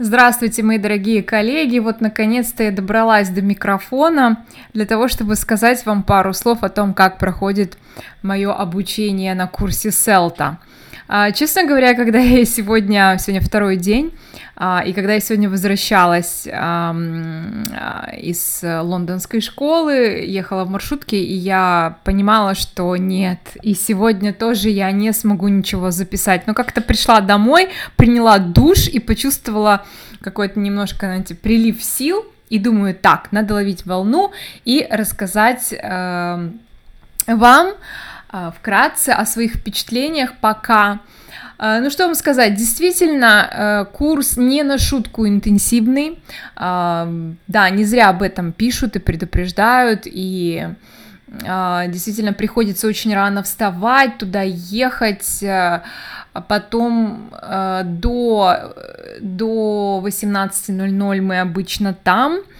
Здравствуйте, мои дорогие коллеги! Вот, наконец-то я добралась до микрофона для того, чтобы сказать вам пару слов о том, как проходит мое обучение на курсе Селта. А, честно говоря, когда я сегодня, сегодня второй день, а, и когда я сегодня возвращалась а, из лондонской школы, ехала в маршрутке, и я понимала, что нет, и сегодня тоже я не смогу ничего записать. Но как-то пришла домой, приняла душ и почувствовала какой-то немножко, знаете, прилив сил, и думаю, так, надо ловить волну и рассказать э, вам вкратце о своих впечатлениях пока. А, ну что вам сказать, действительно, э, курс не на шутку интенсивный. А, да, не зря об этом пишут и предупреждают, и действительно приходится очень рано вставать, туда ехать, а потом до, до 18.00 мы обычно там, Э,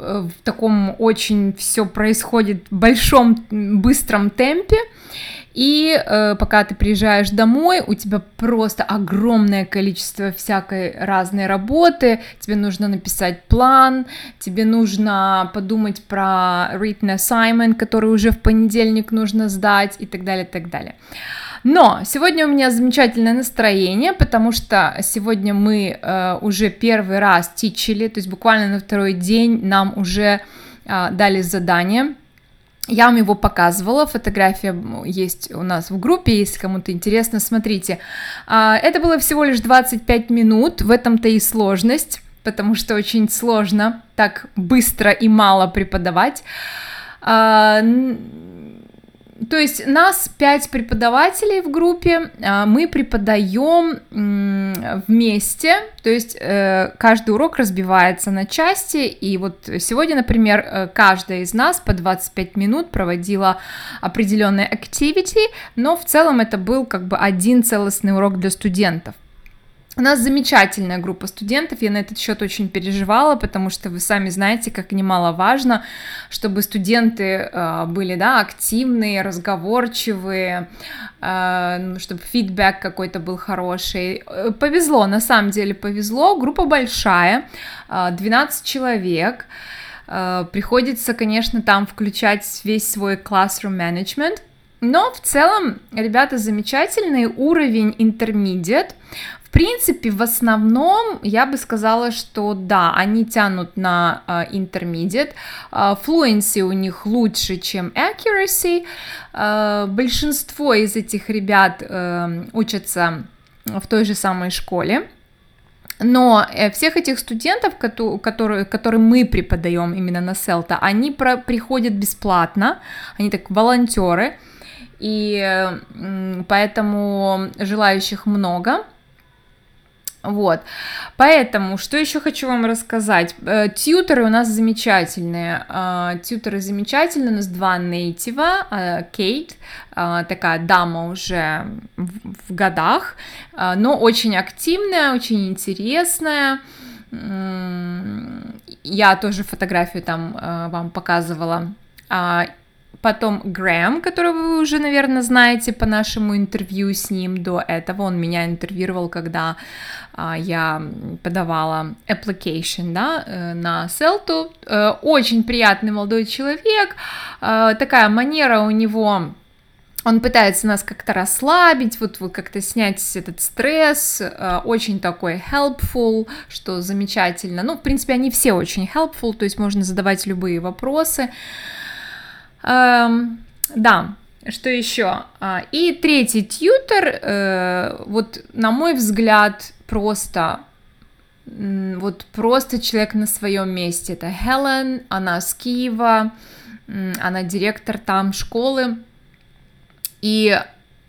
в таком очень все происходит большом быстром темпе. И э, пока ты приезжаешь домой, у тебя просто огромное количество всякой разной работы. Тебе нужно написать план, тебе нужно подумать про written assignment, который уже в понедельник нужно сдать и так далее, и так далее. Но сегодня у меня замечательное настроение, потому что сегодня мы э, уже первый раз тичили, то есть буквально на второй день нам уже э, дали задание. Я вам его показывала, фотография есть у нас в группе, если кому-то интересно, смотрите. Э, это было всего лишь 25 минут, в этом-то и сложность, потому что очень сложно так быстро и мало преподавать. То есть нас пять преподавателей в группе, а, мы преподаем вместе, то есть э, каждый урок разбивается на части, и вот сегодня, например, э, каждая из нас по 25 минут проводила определенные activity, но в целом это был как бы один целостный урок для студентов. У нас замечательная группа студентов, я на этот счет очень переживала, потому что вы сами знаете, как немаловажно, чтобы студенты э, были, да, активные, разговорчивые, э, чтобы фидбэк какой-то был хороший. Э, повезло, на самом деле повезло, группа большая, э, 12 человек, э, приходится, конечно, там включать весь свой classroom management, но в целом ребята замечательные, уровень intermediate, в принципе, в основном я бы сказала, что да, они тянут на uh, intermediate, uh, fluency у них лучше, чем accuracy, uh, большинство из этих ребят uh, учатся в той же самой школе, но э, всех этих студентов, которые, которые мы преподаем именно на Селта, они про, приходят бесплатно, они так волонтеры, и поэтому желающих много. Вот, поэтому, что еще хочу вам рассказать, э, тьютеры у нас замечательные, э, тьютеры замечательные, у нас два нейтива, э, Кейт, такая дама уже в годах, но очень активная, очень интересная, я тоже фотографию там вам показывала, а, Потом Грэм, которого вы уже, наверное, знаете по нашему интервью с ним до этого. Он меня интервьюировал, когда а, я подавала application да, э, на Селту. Э, очень приятный молодой человек. Э, такая манера у него он пытается нас как-то расслабить, вот, вот как-то снять этот стресс, очень такой helpful, что замечательно. Ну, в принципе, они все очень helpful, то есть можно задавать любые вопросы. Эм, да, что еще? А, и третий тьютер, э, вот на мой взгляд, просто вот просто человек на своем месте. Это Хелен, она с Киева, она директор там школы. И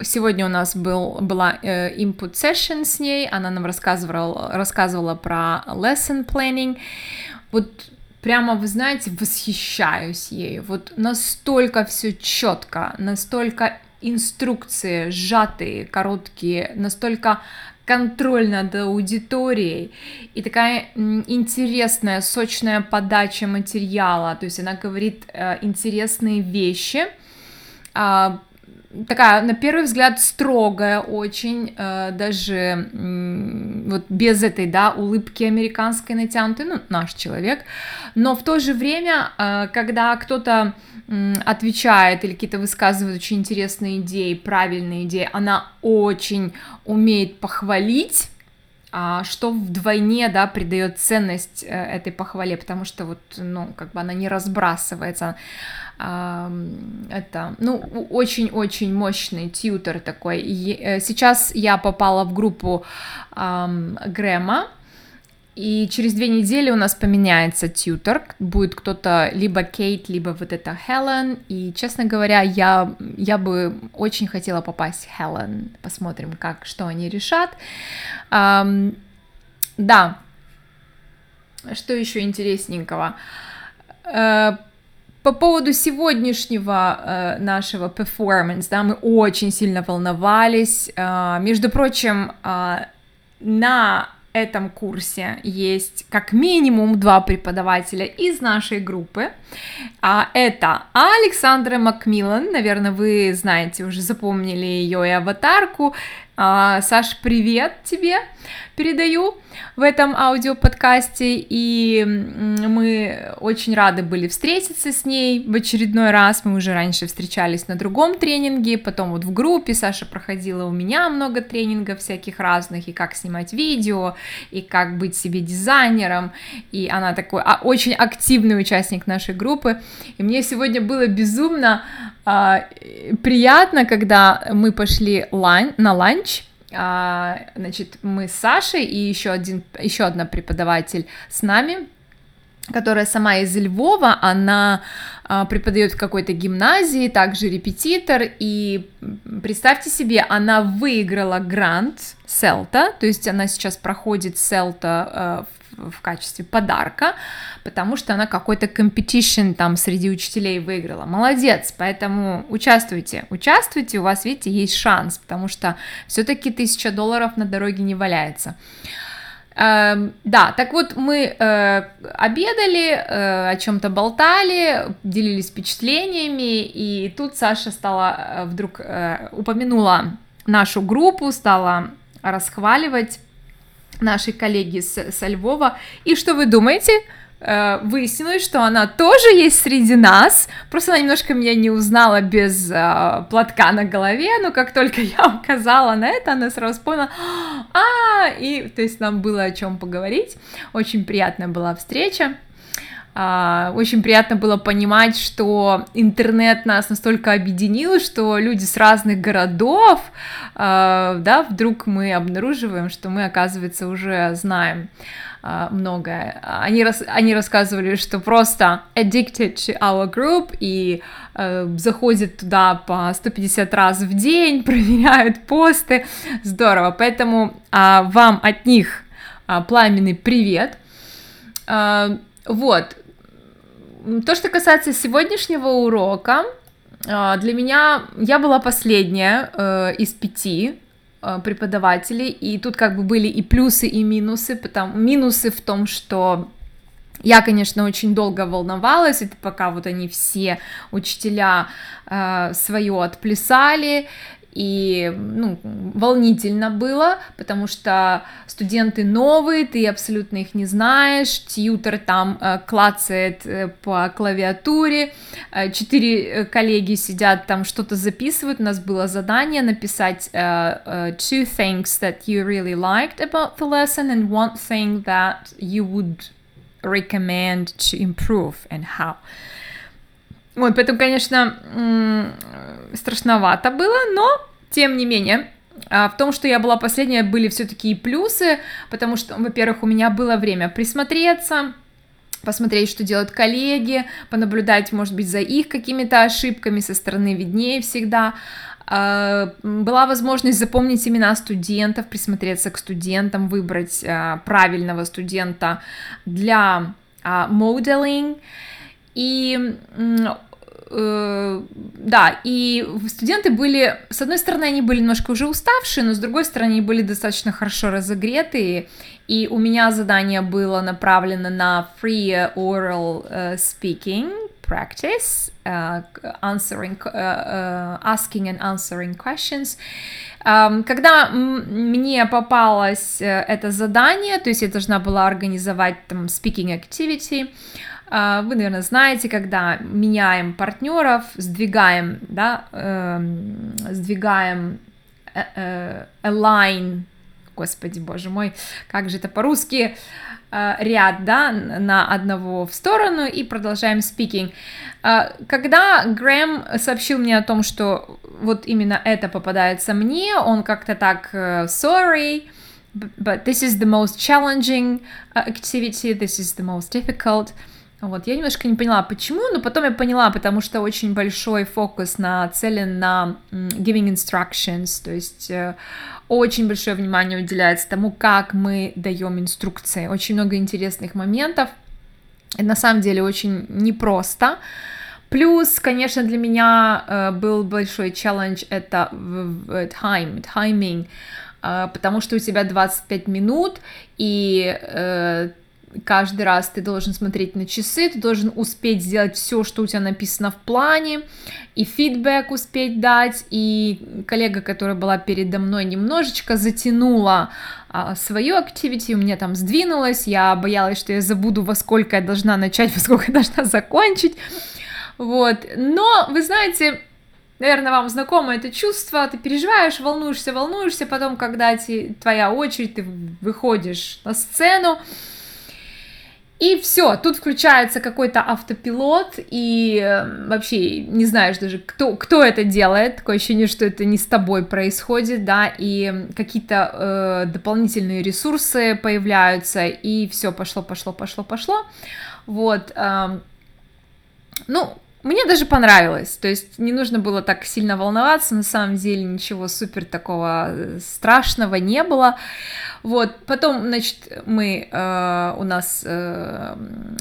сегодня у нас был, была э, input session с ней, она нам рассказывала, рассказывала про lesson planning. Вот прямо, вы знаете, восхищаюсь ею. Вот настолько все четко, настолько инструкции сжатые, короткие, настолько контроль над аудиторией и такая интересная, сочная подача материала. То есть она говорит э, интересные вещи, э, такая, на первый взгляд, строгая очень, э, даже вот без этой, да, улыбки американской натянутой, ну, наш человек, но в то же время, э, когда кто-то отвечает или какие-то высказывает очень интересные идеи, правильные идеи, она очень умеет похвалить, что вдвойне, да, придает ценность э, этой похвале, потому что вот, ну, как бы она не разбрасывается, это, ну, очень-очень мощный тьютер такой. Э, сейчас я попала в группу Грэма, и через две недели у нас поменяется тьютер, будет кто-то либо Кейт, либо вот это Хелен, и, честно говоря, я, я бы очень хотела попасть Хелен, посмотрим, как, что они решат. Um, да, что еще интересненького? Uh, по поводу сегодняшнего э, нашего performance, да, мы очень сильно волновались. Э, между прочим, э, на этом курсе есть как минимум два преподавателя из нашей группы. А это Александра Макмиллан, наверное, вы знаете, уже запомнили ее и аватарку. А, Саш, привет тебе передаю в этом аудиоподкасте, и мы очень рады были встретиться с ней в очередной раз, мы уже раньше встречались на другом тренинге, потом вот в группе. Саша проходила у меня много тренингов всяких разных, и как снимать видео, и как быть себе дизайнером, и она такой а, очень активный участник нашей группы, и мне сегодня было безумно а, приятно, когда мы пошли лан- на ланч, а, значит, мы с Сашей и еще, один, еще одна преподаватель с нами, которая сама из Львова, она а, преподает в какой-то гимназии, также репетитор, и представьте себе, она выиграла грант CELTA, то есть она сейчас проходит CELTA а, в, качестве подарка, потому что она какой-то competition там среди учителей выиграла. Молодец, поэтому участвуйте, участвуйте, у вас, видите, есть шанс, потому что все-таки тысяча долларов на дороге не валяется. Э, да, так вот мы э, обедали, э, о чем-то болтали, делились впечатлениями, и тут Саша стала э, вдруг упомянула нашу группу, стала расхваливать нашей коллеги со Львова. И что вы думаете? Э, выяснилось, что она тоже есть среди нас, просто она немножко меня не узнала без э, платка на голове, но как только я указала на это, она сразу поняла, а, и то есть нам было о чем поговорить, очень приятная была встреча. Uh, очень приятно было понимать, что интернет нас настолько объединил, что люди с разных городов, uh, да, вдруг мы обнаруживаем, что мы, оказывается, уже знаем uh, многое. Они, рас, они рассказывали, что просто addicted to our group и uh, заходят туда по 150 раз в день, проверяют посты, здорово. Поэтому uh, вам от них uh, пламенный привет. Uh, вот, то, что касается сегодняшнего урока, а, для меня я была последняя э, из пяти э, преподавателей, и тут как бы были и плюсы, и минусы, потому минусы в том, что я, конечно, очень долго волновалась, это пока вот они все учителя э, свое отплясали, и ну, волнительно было, потому что студенты новые, ты абсолютно их не знаешь, тьютер там э, клацает э, по клавиатуре, э, четыре э, коллеги сидят там что-то записывают, у нас было задание написать э, э, two things that you really liked about the lesson and one thing that you would recommend to improve and how. Вот, поэтому, конечно, страшновато было, но, тем не менее, а, в том, что я была последняя, были все-таки и плюсы, потому что, во-первых, у меня было время присмотреться, посмотреть, что делают коллеги, понаблюдать, может быть, за их какими-то ошибками со стороны виднее всегда. А, была возможность запомнить имена студентов, присмотреться к студентам, выбрать а, правильного студента для моделинг. И э, да, и студенты были, с одной стороны, они были немножко уже уставшие, но с другой стороны, они были достаточно хорошо разогретые, и у меня задание было направлено на free oral uh, speaking, practice, uh, answering, asking and answering questions. Когда мне попалось это задание, то есть я должна была организовать там speaking activity, вы, наверное, знаете, когда меняем партнеров, сдвигаем, да, uh, сдвигаем uh, align, господи, боже мой, как же это по-русски, uh, ряд, да, на одного в сторону и продолжаем speaking. Uh, когда Грэм сообщил мне о том, что вот именно это попадается мне, он как-то так uh, sorry, but this is the most challenging activity, this is the most difficult. Вот, я немножко не поняла, почему, но потом я поняла, потому что очень большой фокус нацелен на giving instructions, то есть э, очень большое внимание уделяется тому, как мы даем инструкции, очень много интересных моментов, и на самом деле очень непросто, Плюс, конечно, для меня э, был большой челлендж это time, timing, э, потому что у тебя 25 минут, и э, каждый раз ты должен смотреть на часы, ты должен успеть сделать все, что у тебя написано в плане, и фидбэк успеть дать, и коллега, которая была передо мной, немножечко затянула а, свою activity, у меня там сдвинулась, я боялась, что я забуду, во сколько я должна начать, во сколько я должна закончить, вот, но, вы знаете, Наверное, вам знакомо это чувство, ты переживаешь, волнуешься, волнуешься, потом, когда те, твоя очередь, ты выходишь на сцену, и все, тут включается какой-то автопилот, и э, вообще не знаешь даже, кто, кто это делает, такое ощущение, что это не с тобой происходит, да, и какие-то э, дополнительные ресурсы появляются, и все пошло, пошло, пошло, пошло. Вот. Э, ну, мне даже понравилось, то есть не нужно было так сильно волноваться, на самом деле ничего супер такого э, страшного не было. Вот, потом, значит, мы, э, у нас э,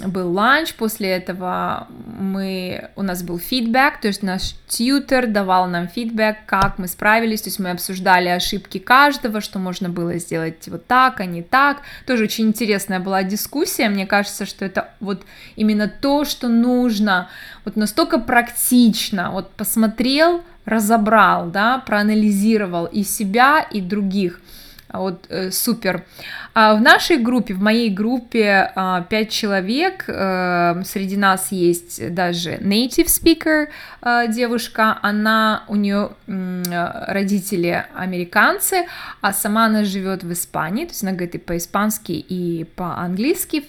был ланч, после этого мы, у нас был фидбэк, то есть наш тьютер давал нам фидбэк, как мы справились, то есть мы обсуждали ошибки каждого, что можно было сделать вот так, а не так. Тоже очень интересная была дискуссия, мне кажется, что это вот именно то, что нужно, вот настолько практично, вот посмотрел, разобрал, да, проанализировал и себя, и других – вот э, супер. А в нашей группе, в моей группе э, 5 человек, э, среди нас есть даже native speaker э, девушка, она, у нее родители американцы, а сама она живет в Испании, то есть она говорит и по-испански, и по-английски,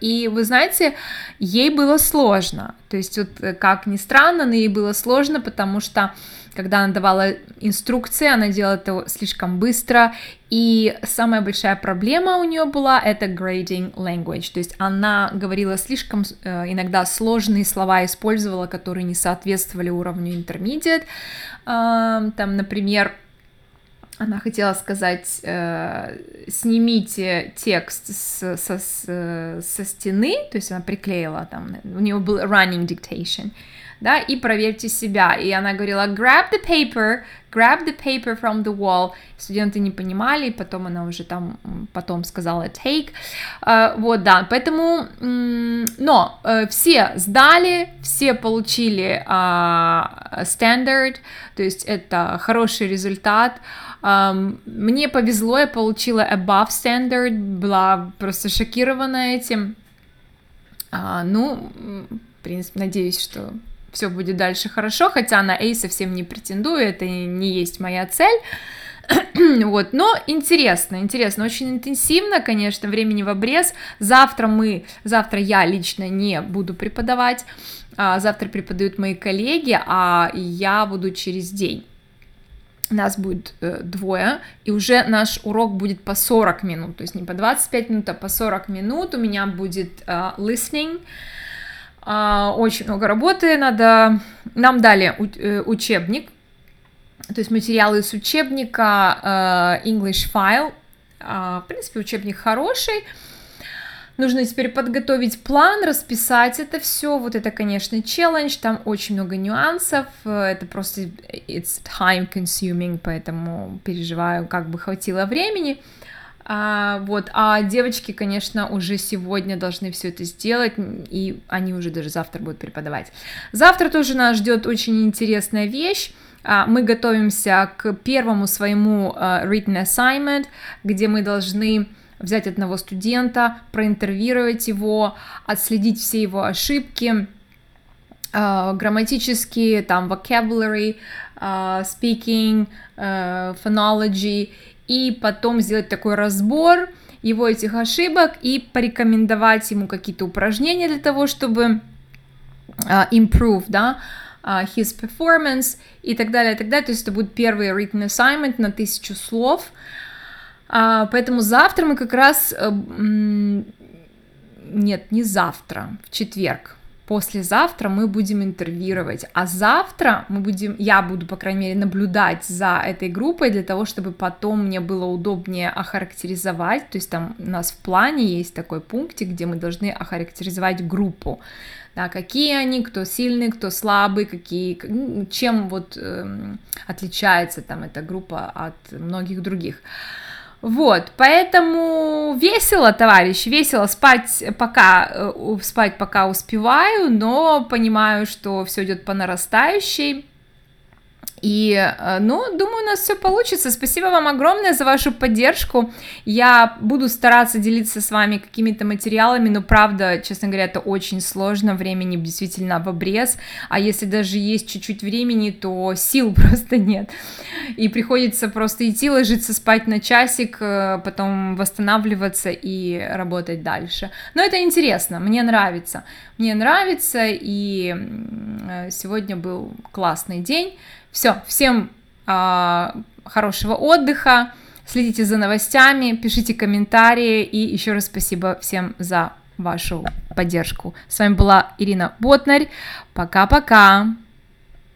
и вы знаете, ей было сложно, то есть вот как ни странно, но ей было сложно, потому что когда она давала инструкции, она делала это слишком быстро, и самая большая проблема у нее была это grading language, то есть она говорила слишком э, иногда сложные слова использовала, которые не соответствовали уровню intermediate, э, там, например, она хотела сказать, э, снимите текст с, со, с, со стены, то есть она приклеила там, у нее был running dictation, да, и проверьте себя. И она говорила, grab the paper, grab the paper from the wall. Студенты не понимали, потом она уже там, потом сказала take. Uh, вот, да, поэтому, но uh, все сдали, все получили uh, standard, то есть это хороший результат. Um, мне повезло, я получила above standard, была просто шокирована этим. Uh, ну, в принципе, надеюсь, что все будет дальше хорошо, хотя на A совсем не претендую, это не есть моя цель. вот, но интересно, интересно, очень интенсивно, конечно, времени в обрез. Завтра мы, завтра я лично не буду преподавать, а завтра преподают мои коллеги, а я буду через день. Нас будет э, двое, и уже наш урок будет по 40 минут, то есть не по 25 минут, а по 40 минут. У меня будет э, listening, а, очень много работы, надо... Нам дали э, учебник, то есть материалы из учебника э, English File. А, в принципе, учебник хороший. Нужно теперь подготовить план, расписать это все. Вот это, конечно, челлендж, там очень много нюансов. Это просто it's time consuming, поэтому переживаю, как бы хватило времени. А, вот, а девочки, конечно, уже сегодня должны все это сделать, и они уже даже завтра будут преподавать. Завтра тоже нас ждет очень интересная вещь. А, мы готовимся к первому своему uh, written assignment, где мы должны взять одного студента, проинтервьюировать его, отследить все его ошибки, uh, грамматические, там, vocabulary, uh, speaking, uh, phonology, и потом сделать такой разбор его этих ошибок и порекомендовать ему какие-то упражнения для того, чтобы improve, да, his performance и так далее, и так далее. То есть это будет первый written assignment на тысячу слов. Uh, поэтому завтра мы как раз... Uh, нет, не завтра, в четверг. Послезавтра мы будем интервьюировать, а завтра мы будем, я буду, по крайней мере, наблюдать за этой группой для того, чтобы потом мне было удобнее охарактеризовать, то есть там у нас в плане есть такой пунктик, где мы должны охарактеризовать группу, да, какие они, кто сильный, кто слабый, какие, чем вот э, отличается там эта группа от многих других. Вот, поэтому весело, товарищ, весело спать пока, э, спать пока успеваю, но понимаю, что все идет по нарастающей. И, э, ну, думаю, у нас все получится. Спасибо вам огромное за вашу поддержку. Я буду стараться делиться с вами какими-то материалами, но, правда, честно говоря, это очень сложно, времени действительно в обрез, а если даже есть чуть-чуть времени, то сил просто нет. И приходится просто идти, ложиться спать на часик, э, потом восстанавливаться и работать дальше. Но это интересно, мне нравится. Мне нравится, и э, сегодня был классный день. Все, всем э, хорошего отдыха, следите за новостями, пишите комментарии и еще раз спасибо всем за вашу поддержку. С вами была Ирина Ботнарь. Пока-пока.